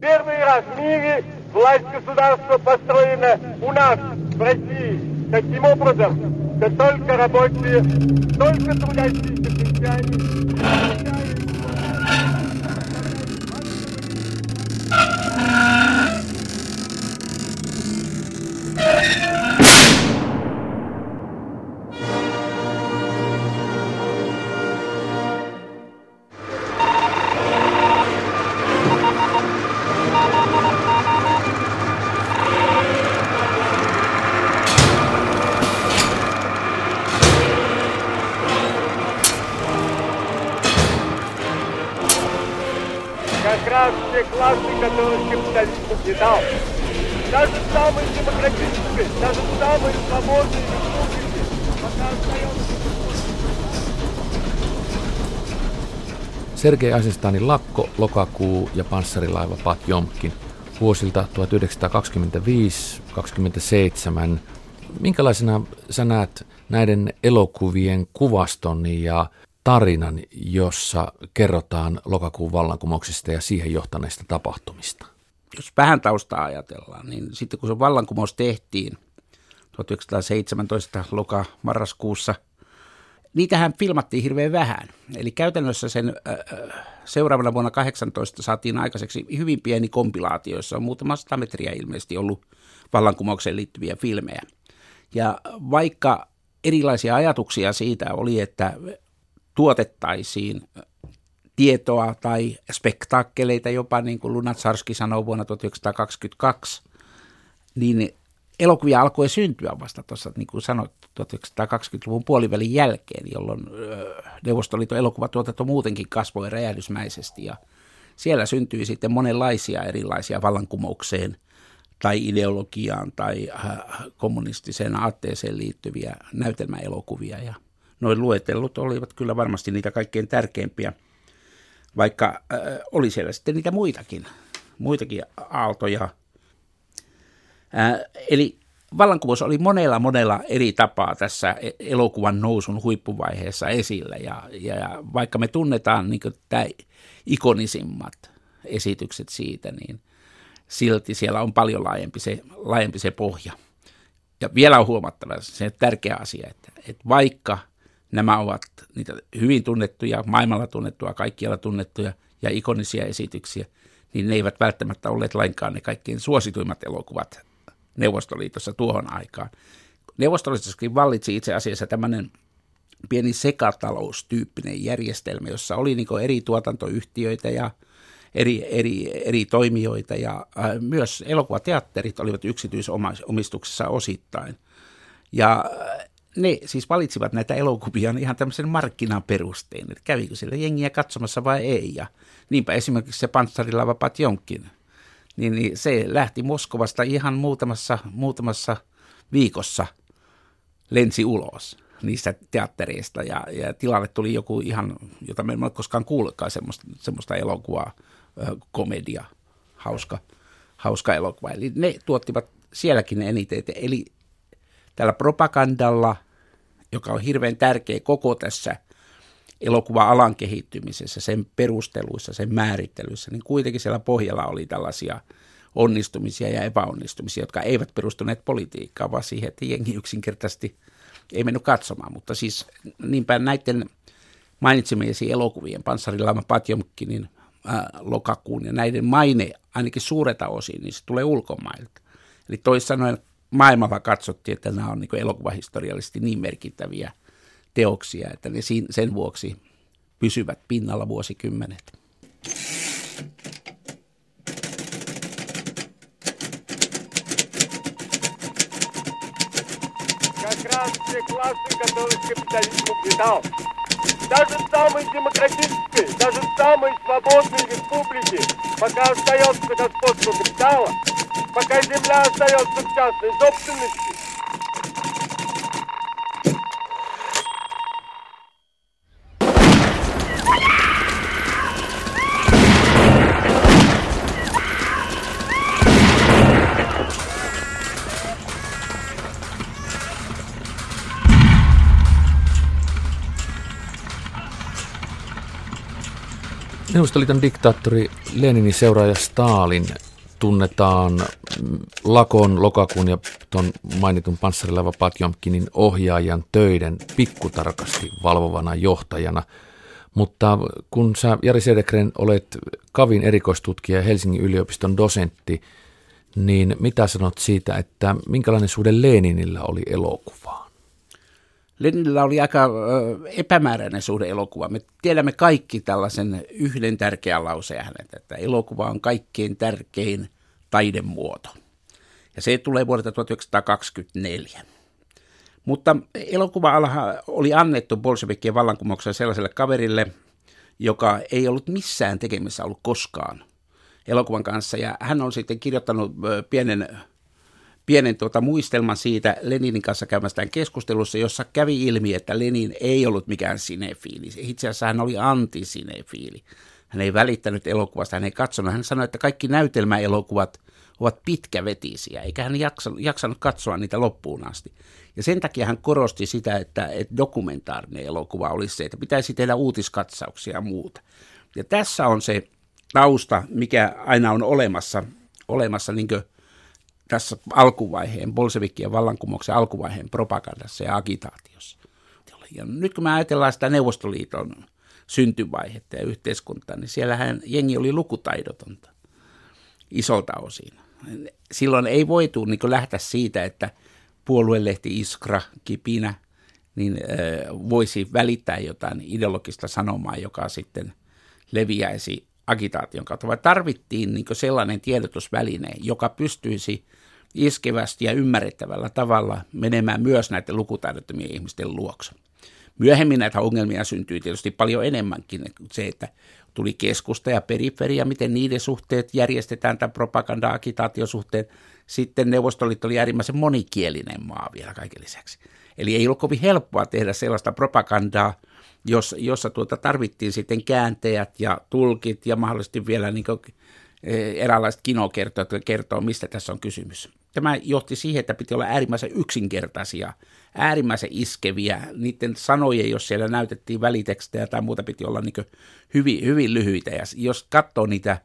Первый раз в мире власть государства построена у нас, в России, таким образом, что только рабочие, только трудящиеся крестьяне те классы, которых капитализм угнетал. Даже самые демократические, даже самые свободные республики пока остается... Sergei Asestanin lakko, lokakuu ja panssarilaiva Patjomkin vuosilta 1925-27. Minkälaisena sä näet näiden elokuvien kuvaston ja tarinan, jossa kerrotaan lokakuun vallankumouksesta ja siihen johtaneista tapahtumista? Jos vähän taustaa ajatellaan, niin sitten kun se vallankumous tehtiin 1917 loka-marraskuussa, niitähän filmattiin hirveän vähän. Eli käytännössä sen seuraavana vuonna 18 saatiin aikaiseksi hyvin pieni kompilaatio, jossa on muutama sata metriä ilmeisesti ollut vallankumoukseen liittyviä filmejä. Ja vaikka erilaisia ajatuksia siitä oli, että tuotettaisiin tietoa tai spektaakkeleita jopa, niin kuin Lunatsarski sanoi vuonna 1922, niin elokuvia alkoi syntyä vasta tuossa, niin kuin sanoit, 1920-luvun puolivälin jälkeen, jolloin Neuvostoliiton elokuvatuotanto muutenkin kasvoi räjähdysmäisesti ja siellä syntyi sitten monenlaisia erilaisia vallankumoukseen tai ideologiaan tai kommunistiseen aatteeseen liittyviä näytelmäelokuvia ja noin luetellut olivat kyllä varmasti niitä kaikkein tärkeimpiä, vaikka äh, oli siellä sitten niitä muitakin, muitakin aaltoja. Äh, eli vallankumous oli monella monella eri tapaa tässä e-, elokuvan nousun huippuvaiheessa esillä. Ja, ja vaikka me tunnetaan niin tämä ikonisimmat esitykset siitä, niin silti siellä on paljon laajempi se, laajempi se pohja. Ja vielä on huomattava se tärkeä asia, että, että vaikka Nämä ovat niitä hyvin tunnettuja, maailmalla tunnettuja, kaikkialla tunnettuja ja ikonisia esityksiä, niin ne eivät välttämättä olleet lainkaan ne kaikkein suosituimmat elokuvat Neuvostoliitossa tuohon aikaan. Neuvostoliitossakin vallitsi itse asiassa tämmöinen pieni sekataloustyyppinen järjestelmä, jossa oli niin eri tuotantoyhtiöitä ja eri, eri, eri toimijoita ja äh, myös elokuvateatterit olivat yksityisomistuksessa osittain. Ja ne siis valitsivat näitä elokuvia ihan tämmöisen markkinaperusteen, että kävikö siellä jengiä katsomassa vai ei. Ja niinpä esimerkiksi se Panssarilava Patjonkin, niin, niin se lähti Moskovasta ihan muutamassa, muutamassa viikossa lensi ulos niistä teattereista ja, ja tilalle tuli joku ihan, jota me emme koskaan kuullutkaan semmoista, semmoista elokuvaa, komedia, hauska, hauska elokuva. Eli ne tuottivat sielläkin eniten. Eli tällä propagandalla – joka on hirveän tärkeä koko tässä elokuva-alan kehittymisessä, sen perusteluissa, sen määrittelyissä, niin kuitenkin siellä pohjalla oli tällaisia onnistumisia ja epäonnistumisia, jotka eivät perustuneet politiikkaan, vaan siihen, että jengi yksinkertaisesti ei mennyt katsomaan. Mutta siis niinpä näiden mainitsemiesi elokuvien, Panssarilama Patjomkinin ää, lokakuun ja näiden maine ainakin suureta osin, niin se tulee ulkomailta. Eli toisin sanoen maailmalla katsottiin, että nämä on niin elokuvahistoriallisesti niin merkittäviä teoksia, että ne sen vuoksi pysyvät pinnalla vuosikymmenet. Даже самые демократические, даже самые свободные республики, пока остается господство капитала, пока земля остается в частной собственности, Neuvostoliiton diktaattori Leninin seuraaja Stalin tunnetaan Lakon, Lokakuun ja tuon mainitun panssarilaiva Patjomkinin ohjaajan töiden pikkutarkasti valvovana johtajana. Mutta kun sä, Jari Sedekren, olet Kavin erikoistutkija ja Helsingin yliopiston dosentti, niin mitä sanot siitä, että minkälainen suhde Leninillä oli elokuvaan? Leninillä oli aika epämääräinen suhde elokuva. Me tiedämme kaikki tällaisen yhden tärkeän lauseen hänet, että elokuva on kaikkein tärkein taidemuoto. Ja se tulee vuodelta 1924. Mutta elokuva oli annettu bolshevikien vallankumouksessa sellaiselle kaverille, joka ei ollut missään tekemissä ollut koskaan elokuvan kanssa. Ja hän on sitten kirjoittanut pienen, pienen tuota muistelman siitä Leninin kanssa käymästään keskustelussa, jossa kävi ilmi, että Lenin ei ollut mikään sinefiili. Itse asiassa hän oli antisinefiili. Hän ei välittänyt elokuvasta, hän ei katsonut. Hän sanoi, että kaikki näytelmäelokuvat ovat pitkävetisiä, eikä hän jaksanut, jaksanut katsoa niitä loppuun asti. Ja sen takia hän korosti sitä, että, että dokumentaarinen elokuva olisi se, että pitäisi tehdä uutiskatsauksia ja muuta. Ja tässä on se tausta, mikä aina on olemassa, olemassa niin tässä alkuvaiheen, bolsevikkien vallankumouksen alkuvaiheen propagandassa ja agitaatiossa. Ja nyt kun me ajatellaan sitä Neuvostoliiton syntyvaihetta ja yhteiskuntaa, niin siellähän jengi oli lukutaidotonta isolta osin. Silloin ei voitu niin lähteä siitä, että puoluelehti Iskra, Kipinä, niin voisi välittää jotain ideologista sanomaa, joka sitten leviäisi agitaation kautta, vai tarvittiin niin sellainen tiedotusväline, joka pystyisi iskevästi ja ymmärrettävällä tavalla menemään myös näiden lukutaidottomien ihmisten luokse. Myöhemmin näitä ongelmia syntyi tietysti paljon enemmänkin. Se, että tuli keskusta ja periferia, miten niiden suhteet järjestetään, tämän propaganda-agitaatiosuhteen. Sitten Neuvostoliitto oli äärimmäisen monikielinen maa vielä kaiken lisäksi. Eli ei ollut kovin helppoa tehdä sellaista propagandaa, jossa, jossa tuota tarvittiin sitten kääntäjät ja tulkit ja mahdollisesti vielä niin kuin, e, eräänlaiset kinokertojat, jotka kertoo, mistä tässä on kysymys. Tämä johti siihen, että piti olla äärimmäisen yksinkertaisia, äärimmäisen iskeviä. Niiden sanojen, jos siellä näytettiin välitekstejä tai muuta, piti olla niin hyvin, hyvin lyhyitä. Ja jos katsoo niitä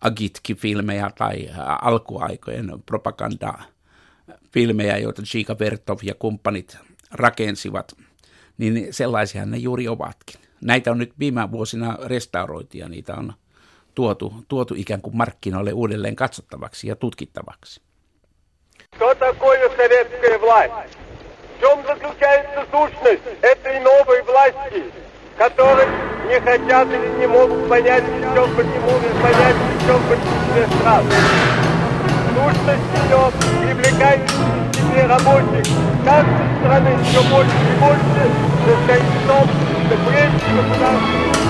Agitki-filmejä tai alkuaikojen propaganda-filmejä, joita Chika Vertov ja kumppanit rakensivat – niin sellaisia ne juuri ovatkin. Näitä on nyt viime vuosina restauroitu ja niitä on tuotu, tuotu ikään kuin markkinoille uudelleen katsottavaksi ja tutkittavaksi. Что такое советская власть? В чем заключается сущность этой новой власти, которой не хотят или не могут понять, причем не могут понять, причем большинстве стран? Сущность ее привлекает числе рабочих каждой страны все больше и больше состоит в том, что прежде государственные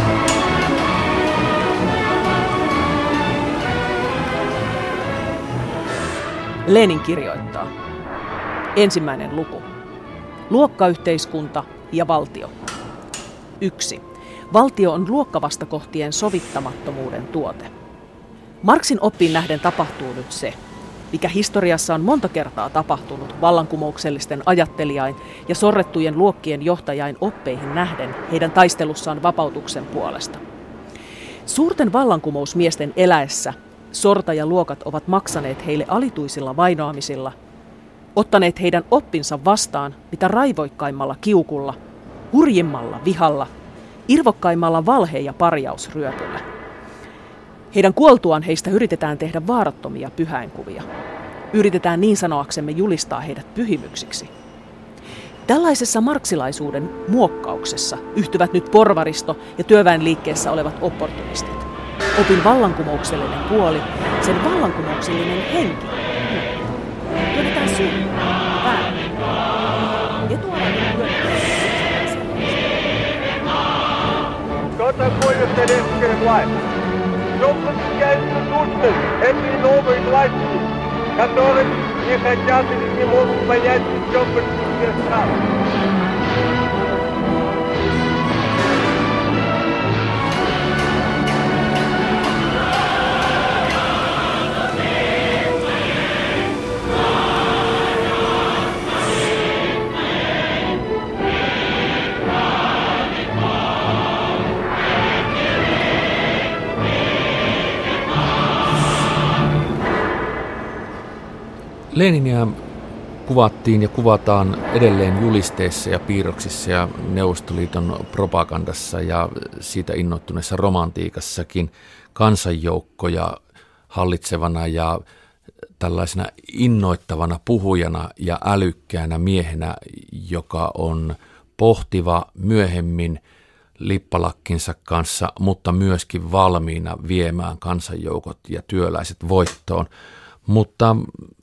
Lenin kirjoittaa. Ensimmäinen luku. Luokkayhteiskunta ja valtio. 1. Valtio on luokkavastakohtien sovittamattomuuden tuote. Marksin oppiin nähden tapahtuu nyt se, mikä historiassa on monta kertaa tapahtunut vallankumouksellisten ajattelijain ja sorrettujen luokkien johtajain oppeihin nähden heidän taistelussaan vapautuksen puolesta. Suurten vallankumousmiesten eläessä sortajaluokat ovat maksaneet heille alituisilla vainoamisilla, ottaneet heidän oppinsa vastaan mitä raivoikkaimmalla kiukulla, hurjimmalla vihalla, irvokkaimmalla valhe- ja parjausryöpyllä. Heidän kuoltuaan heistä yritetään tehdä vaarattomia pyhäinkuvia. Yritetään niin sanoaksemme julistaa heidät pyhimyksiksi. Tällaisessa marksilaisuuden muokkauksessa yhtyvät nyt porvaristo ja työväenliikkeessä olevat opportunistit Opin vallankumouksellinen puoli, sen vallankumouksellinen henki. Työnnetään syy, väärin. Ja tuodaan Кто такое советская власть? чем заключается сущность этой новой власти, которой не хотят или не могут понять в чем большинстве стран. Leninia kuvattiin ja kuvataan edelleen julisteissa ja piirroksissa ja Neuvostoliiton propagandassa ja siitä innoittuneessa romantiikassakin kansanjoukkoja hallitsevana ja tällaisena innoittavana puhujana ja älykkäänä miehenä, joka on pohtiva myöhemmin lippalakkinsa kanssa, mutta myöskin valmiina viemään kansanjoukot ja työläiset voittoon. Mutta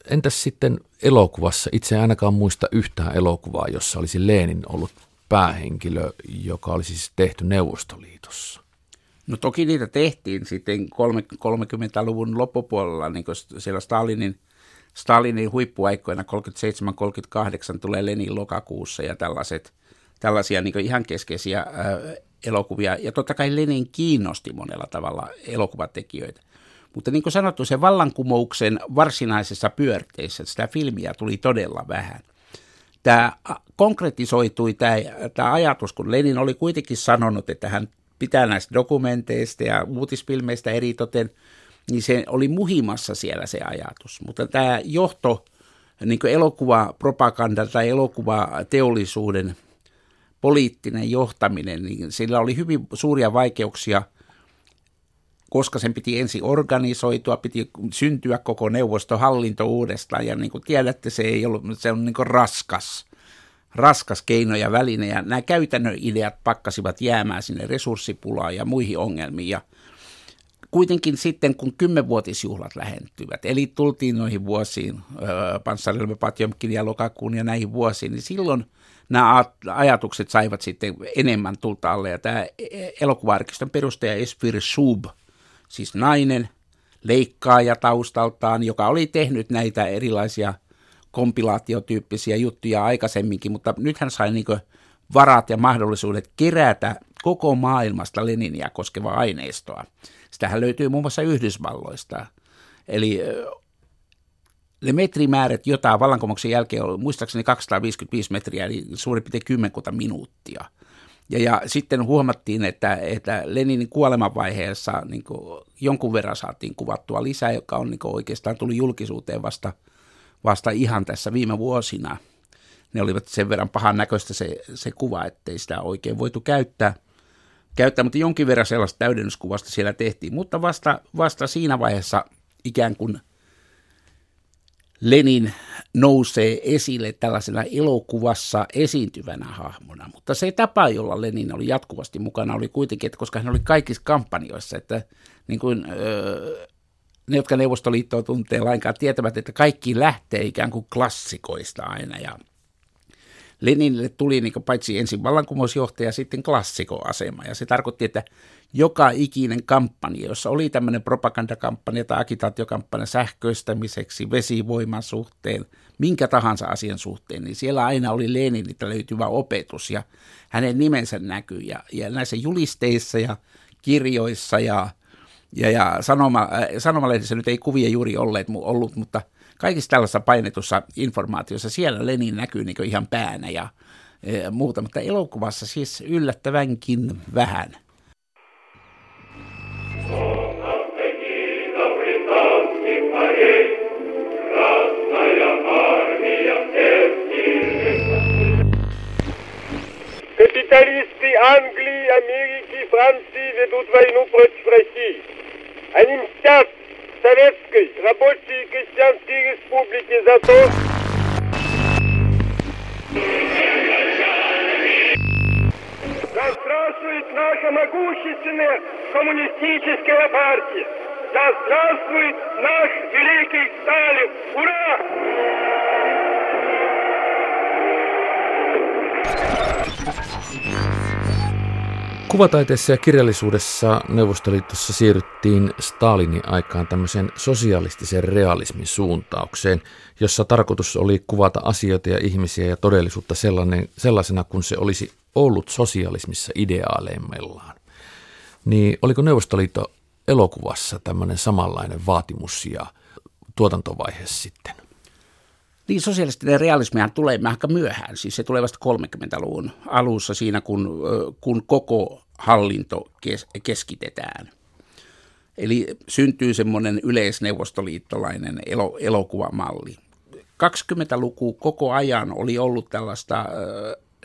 entäs sitten elokuvassa? Itse en ainakaan muista yhtään elokuvaa, jossa olisi Lenin ollut päähenkilö, joka olisi siis tehty Neuvostoliitossa. No toki niitä tehtiin sitten 30-luvun loppupuolella, niin kuin siellä Stalinin, Stalinin huippuaikoina 37-38 tulee Lenin lokakuussa ja tällaiset, tällaisia niin ihan keskeisiä äh, elokuvia. Ja totta kai Lenin kiinnosti monella tavalla elokuvatekijöitä. Mutta niin kuin sanottu, se vallankumouksen varsinaisessa pyörteissä sitä filmiä tuli todella vähän. Tämä konkretisoitui tämä, tämä ajatus, kun Lenin oli kuitenkin sanonut, että hän pitää näistä dokumenteista ja uutisfilmeistä eritoten, niin se oli muhimassa siellä se ajatus. Mutta tämä johto, niin elokuvapropaganda tai elokuvateollisuuden poliittinen johtaminen, niin sillä oli hyvin suuria vaikeuksia, koska sen piti ensin organisoitua, piti syntyä koko neuvostohallinto uudestaan, ja niin kuin tiedätte, se ei ollut, se on niin kuin raskas raskas keino ja väline, ja nämä käytännön ideat pakkasivat jäämään sinne resurssipulaan ja muihin ongelmiin, ja kuitenkin sitten, kun kymmenvuotisjuhlat lähentyvät, eli tultiin noihin vuosiin, Panssarilme, Patjomkin ja lokakuun ja näihin vuosiin, niin silloin nämä ajatukset saivat sitten enemmän tulta alle. Ja tämä elokuvaarkiston perustaja Esfir Sub, siis nainen, leikkaaja taustaltaan, joka oli tehnyt näitä erilaisia – kompilaatiotyyppisiä juttuja aikaisemminkin, mutta nyt hän sai niin varat ja mahdollisuudet kerätä koko maailmasta Leninia koskevaa aineistoa. Sitähän löytyy muun muassa Yhdysvalloista. Eli ne metrimäärät, jota vallankumouksen jälkeen oli muistaakseni 255 metriä, eli suurin piirtein kymmenkunta minuuttia. Ja, ja sitten huomattiin, että, että Leninin kuolemanvaiheessa niin jonkun verran saatiin kuvattua lisää, joka on niin oikeastaan tuli julkisuuteen vasta – vasta ihan tässä viime vuosina. Ne olivat sen verran pahan näköistä se, se kuva, ettei sitä oikein voitu käyttää, käyttää, mutta jonkin verran sellaista täydennyskuvasta siellä tehtiin. Mutta vasta, vasta siinä vaiheessa ikään kuin Lenin nousee esille tällaisena elokuvassa esiintyvänä hahmona. Mutta se tapa, jolla Lenin oli jatkuvasti mukana, oli kuitenkin, että koska hän oli kaikissa kampanjoissa, että niin kuin, öö, ne, jotka Neuvostoliittoa tuntee lainkaan, tietävät, että kaikki lähtee ikään kuin klassikoista aina. Ja Leninille tuli niin paitsi ensin vallankumousjohtaja, sitten klassikoasema. Ja se tarkoitti, että joka ikinen kampanja, jossa oli tämmöinen propagandakampanja tai agitaatiokampanja sähköistämiseksi, vesivoiman suhteen, minkä tahansa asian suhteen, niin siellä aina oli Leniniltä löytyvä opetus ja hänen nimensä näkyy. Ja, ja näissä julisteissa ja kirjoissa ja ja, ja sanoma, äh, sanomalehdissä nyt ei kuvia juuri olleet, ollut, mutta kaikissa tällaisessa painetussa informaatiossa siellä Lenin näkyy niin ihan päänä ja ja muuta, mutta elokuvassa siis yllättävänkin vähän. Капиталисты Англии, Америки, Франции ведут войну против России. То, Да здравствует наша могущественная коммунистическая партия! Да здравствует Kuvataiteessa ja kirjallisuudessa Neuvostoliitossa siirryttiin Stalinin aikaan tämmöiseen sosialistisen realismin suuntaukseen, jossa tarkoitus oli kuvata asioita ja ihmisiä ja todellisuutta sellainen, sellaisena kuin se olisi ollut sosialismissa ideaaleimmillaan. Niin oliko Neuvostoliitto elokuvassa tämmöinen samanlainen vaatimus ja tuotantovaihe sitten? Niin, sosialistinen realismihan tulee aika myöhään, siis se tulee vasta 30-luvun alussa siinä, kun, kun koko hallinto kes, keskitetään. Eli syntyy semmoinen yleisneuvostoliittolainen elo, elokuvamalli. 20-luku koko ajan oli ollut tällaista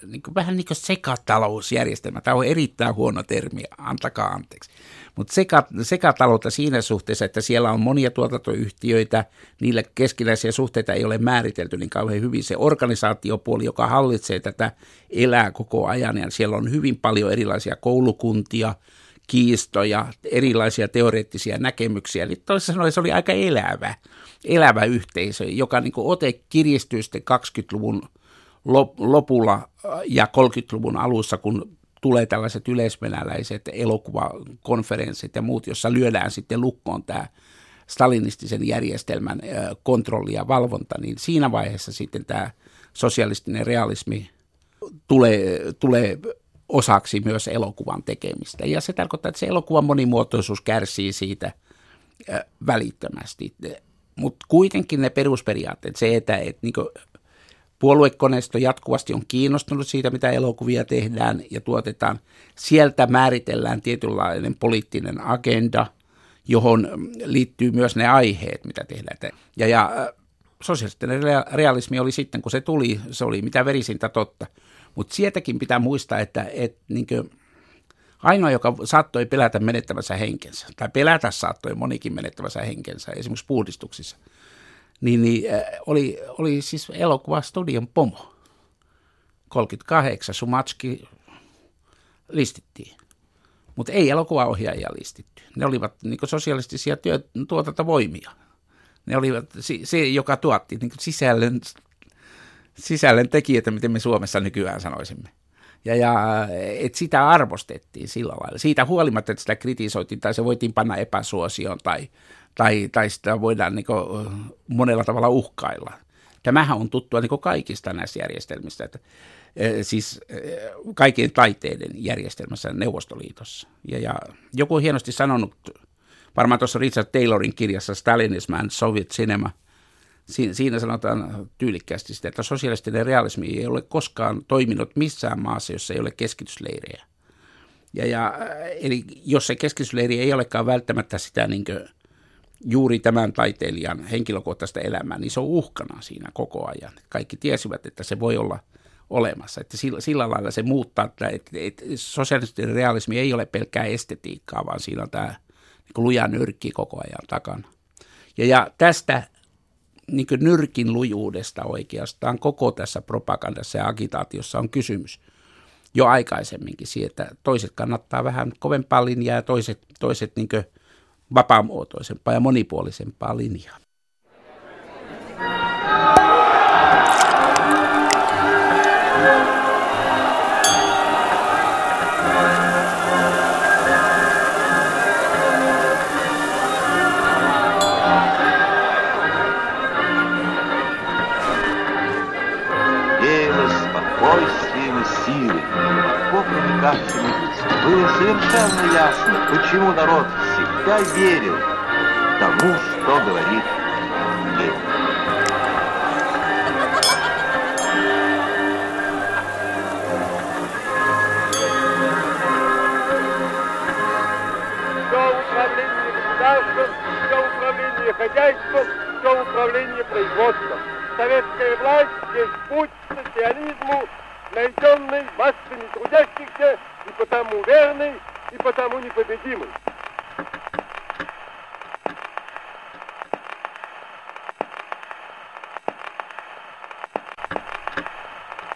niin kuin, vähän niin kuin sekatalousjärjestelmä. Tämä on erittäin huono termi, antakaa anteeksi. Mutta seka, sekataloutta siinä suhteessa, että siellä on monia tuotantoyhtiöitä, niille keskinäisiä suhteita ei ole määritelty niin kauhean hyvin. Se organisaatiopuoli, joka hallitsee tätä, elää koko ajan ja siellä on hyvin paljon erilaisia koulukuntia, kiistoja, erilaisia teoreettisia näkemyksiä. Eli toisaalta sanoen se oli aika elävä, elävä yhteisö, joka niin ote kiristyy sitten 20-luvun lopulla ja 30-luvun alussa, kun tulee tällaiset yleisvenäläiset elokuvakonferenssit ja muut, jossa lyödään sitten lukkoon tämä stalinistisen järjestelmän kontrolli ja valvonta, niin siinä vaiheessa sitten tämä sosialistinen realismi tulee, tulee osaksi myös elokuvan tekemistä. Ja se tarkoittaa, että se elokuvan monimuotoisuus kärsii siitä välittömästi. Mutta kuitenkin ne perusperiaatteet, se, että, että niin puoluekoneisto jatkuvasti on kiinnostunut siitä, mitä elokuvia tehdään ja tuotetaan. Sieltä määritellään tietynlainen poliittinen agenda, johon liittyy myös ne aiheet, mitä tehdään. Ja, ja sosiaalisten realismi oli sitten, kun se tuli, se oli mitä verisintä totta. Mutta sieltäkin pitää muistaa, että, että niin ainoa, joka saattoi pelätä menettävänsä henkensä, tai pelätä saattoi monikin menettävänsä henkensä, esimerkiksi puhdistuksissa – niin, niin äh, oli, oli siis elokuvastudion pomo. 38 Sumatski listittiin. Mutta ei elokuvaohjaajia listitty. Ne olivat niin sosialistisia työ, tuotantovoimia. Ne olivat se, joka tuotti niin sisällön, sisällön tekijöitä, miten me Suomessa nykyään sanoisimme. Ja, ja et sitä arvostettiin sillä lailla. Siitä huolimatta, että sitä kritisoitiin tai se voitiin panna epäsuosioon tai, tai, tai sitä voidaan niin monella tavalla uhkailla. Tämähän on tuttua niin kaikista näistä järjestelmistä, että, siis kaikkien taiteiden järjestelmässä Neuvostoliitossa. Ja, ja joku on hienosti sanonut, varmaan tuossa Richard Taylorin kirjassa Stalinism and Soviet Cinema, siinä sanotaan tyylikkäästi sitä, että sosialistinen realismi ei ole koskaan toiminut missään maassa, jossa ei ole keskitysleirejä. Ja, ja, eli jos se keskitysleiri ei olekaan välttämättä sitä niin kuin, juuri tämän taiteilijan henkilökohtaista elämää, niin se on uhkana siinä koko ajan. Kaikki tiesivät, että se voi olla olemassa. Että sillä, sillä lailla se muuttaa, että, että, että sosiaalinen realismi ei ole pelkkää estetiikkaa, vaan siinä on tämä niin luja nyrkki koko ajan takana. Ja, ja tästä niin nyrkin lujuudesta oikeastaan koko tässä propagandassa ja agitaatiossa on kysymys jo aikaisemminkin siitä, että toiset kannattaa vähän kovempaa linjaa ja toiset, toiset niin vapaamuotoisempaa ja monipuolisempaa linjaa. было совершенно ясно, почему народ всегда верил тому, что говорит Ленин. Все управление государством, все управление хозяйством, все управление производством. Советская власть есть путь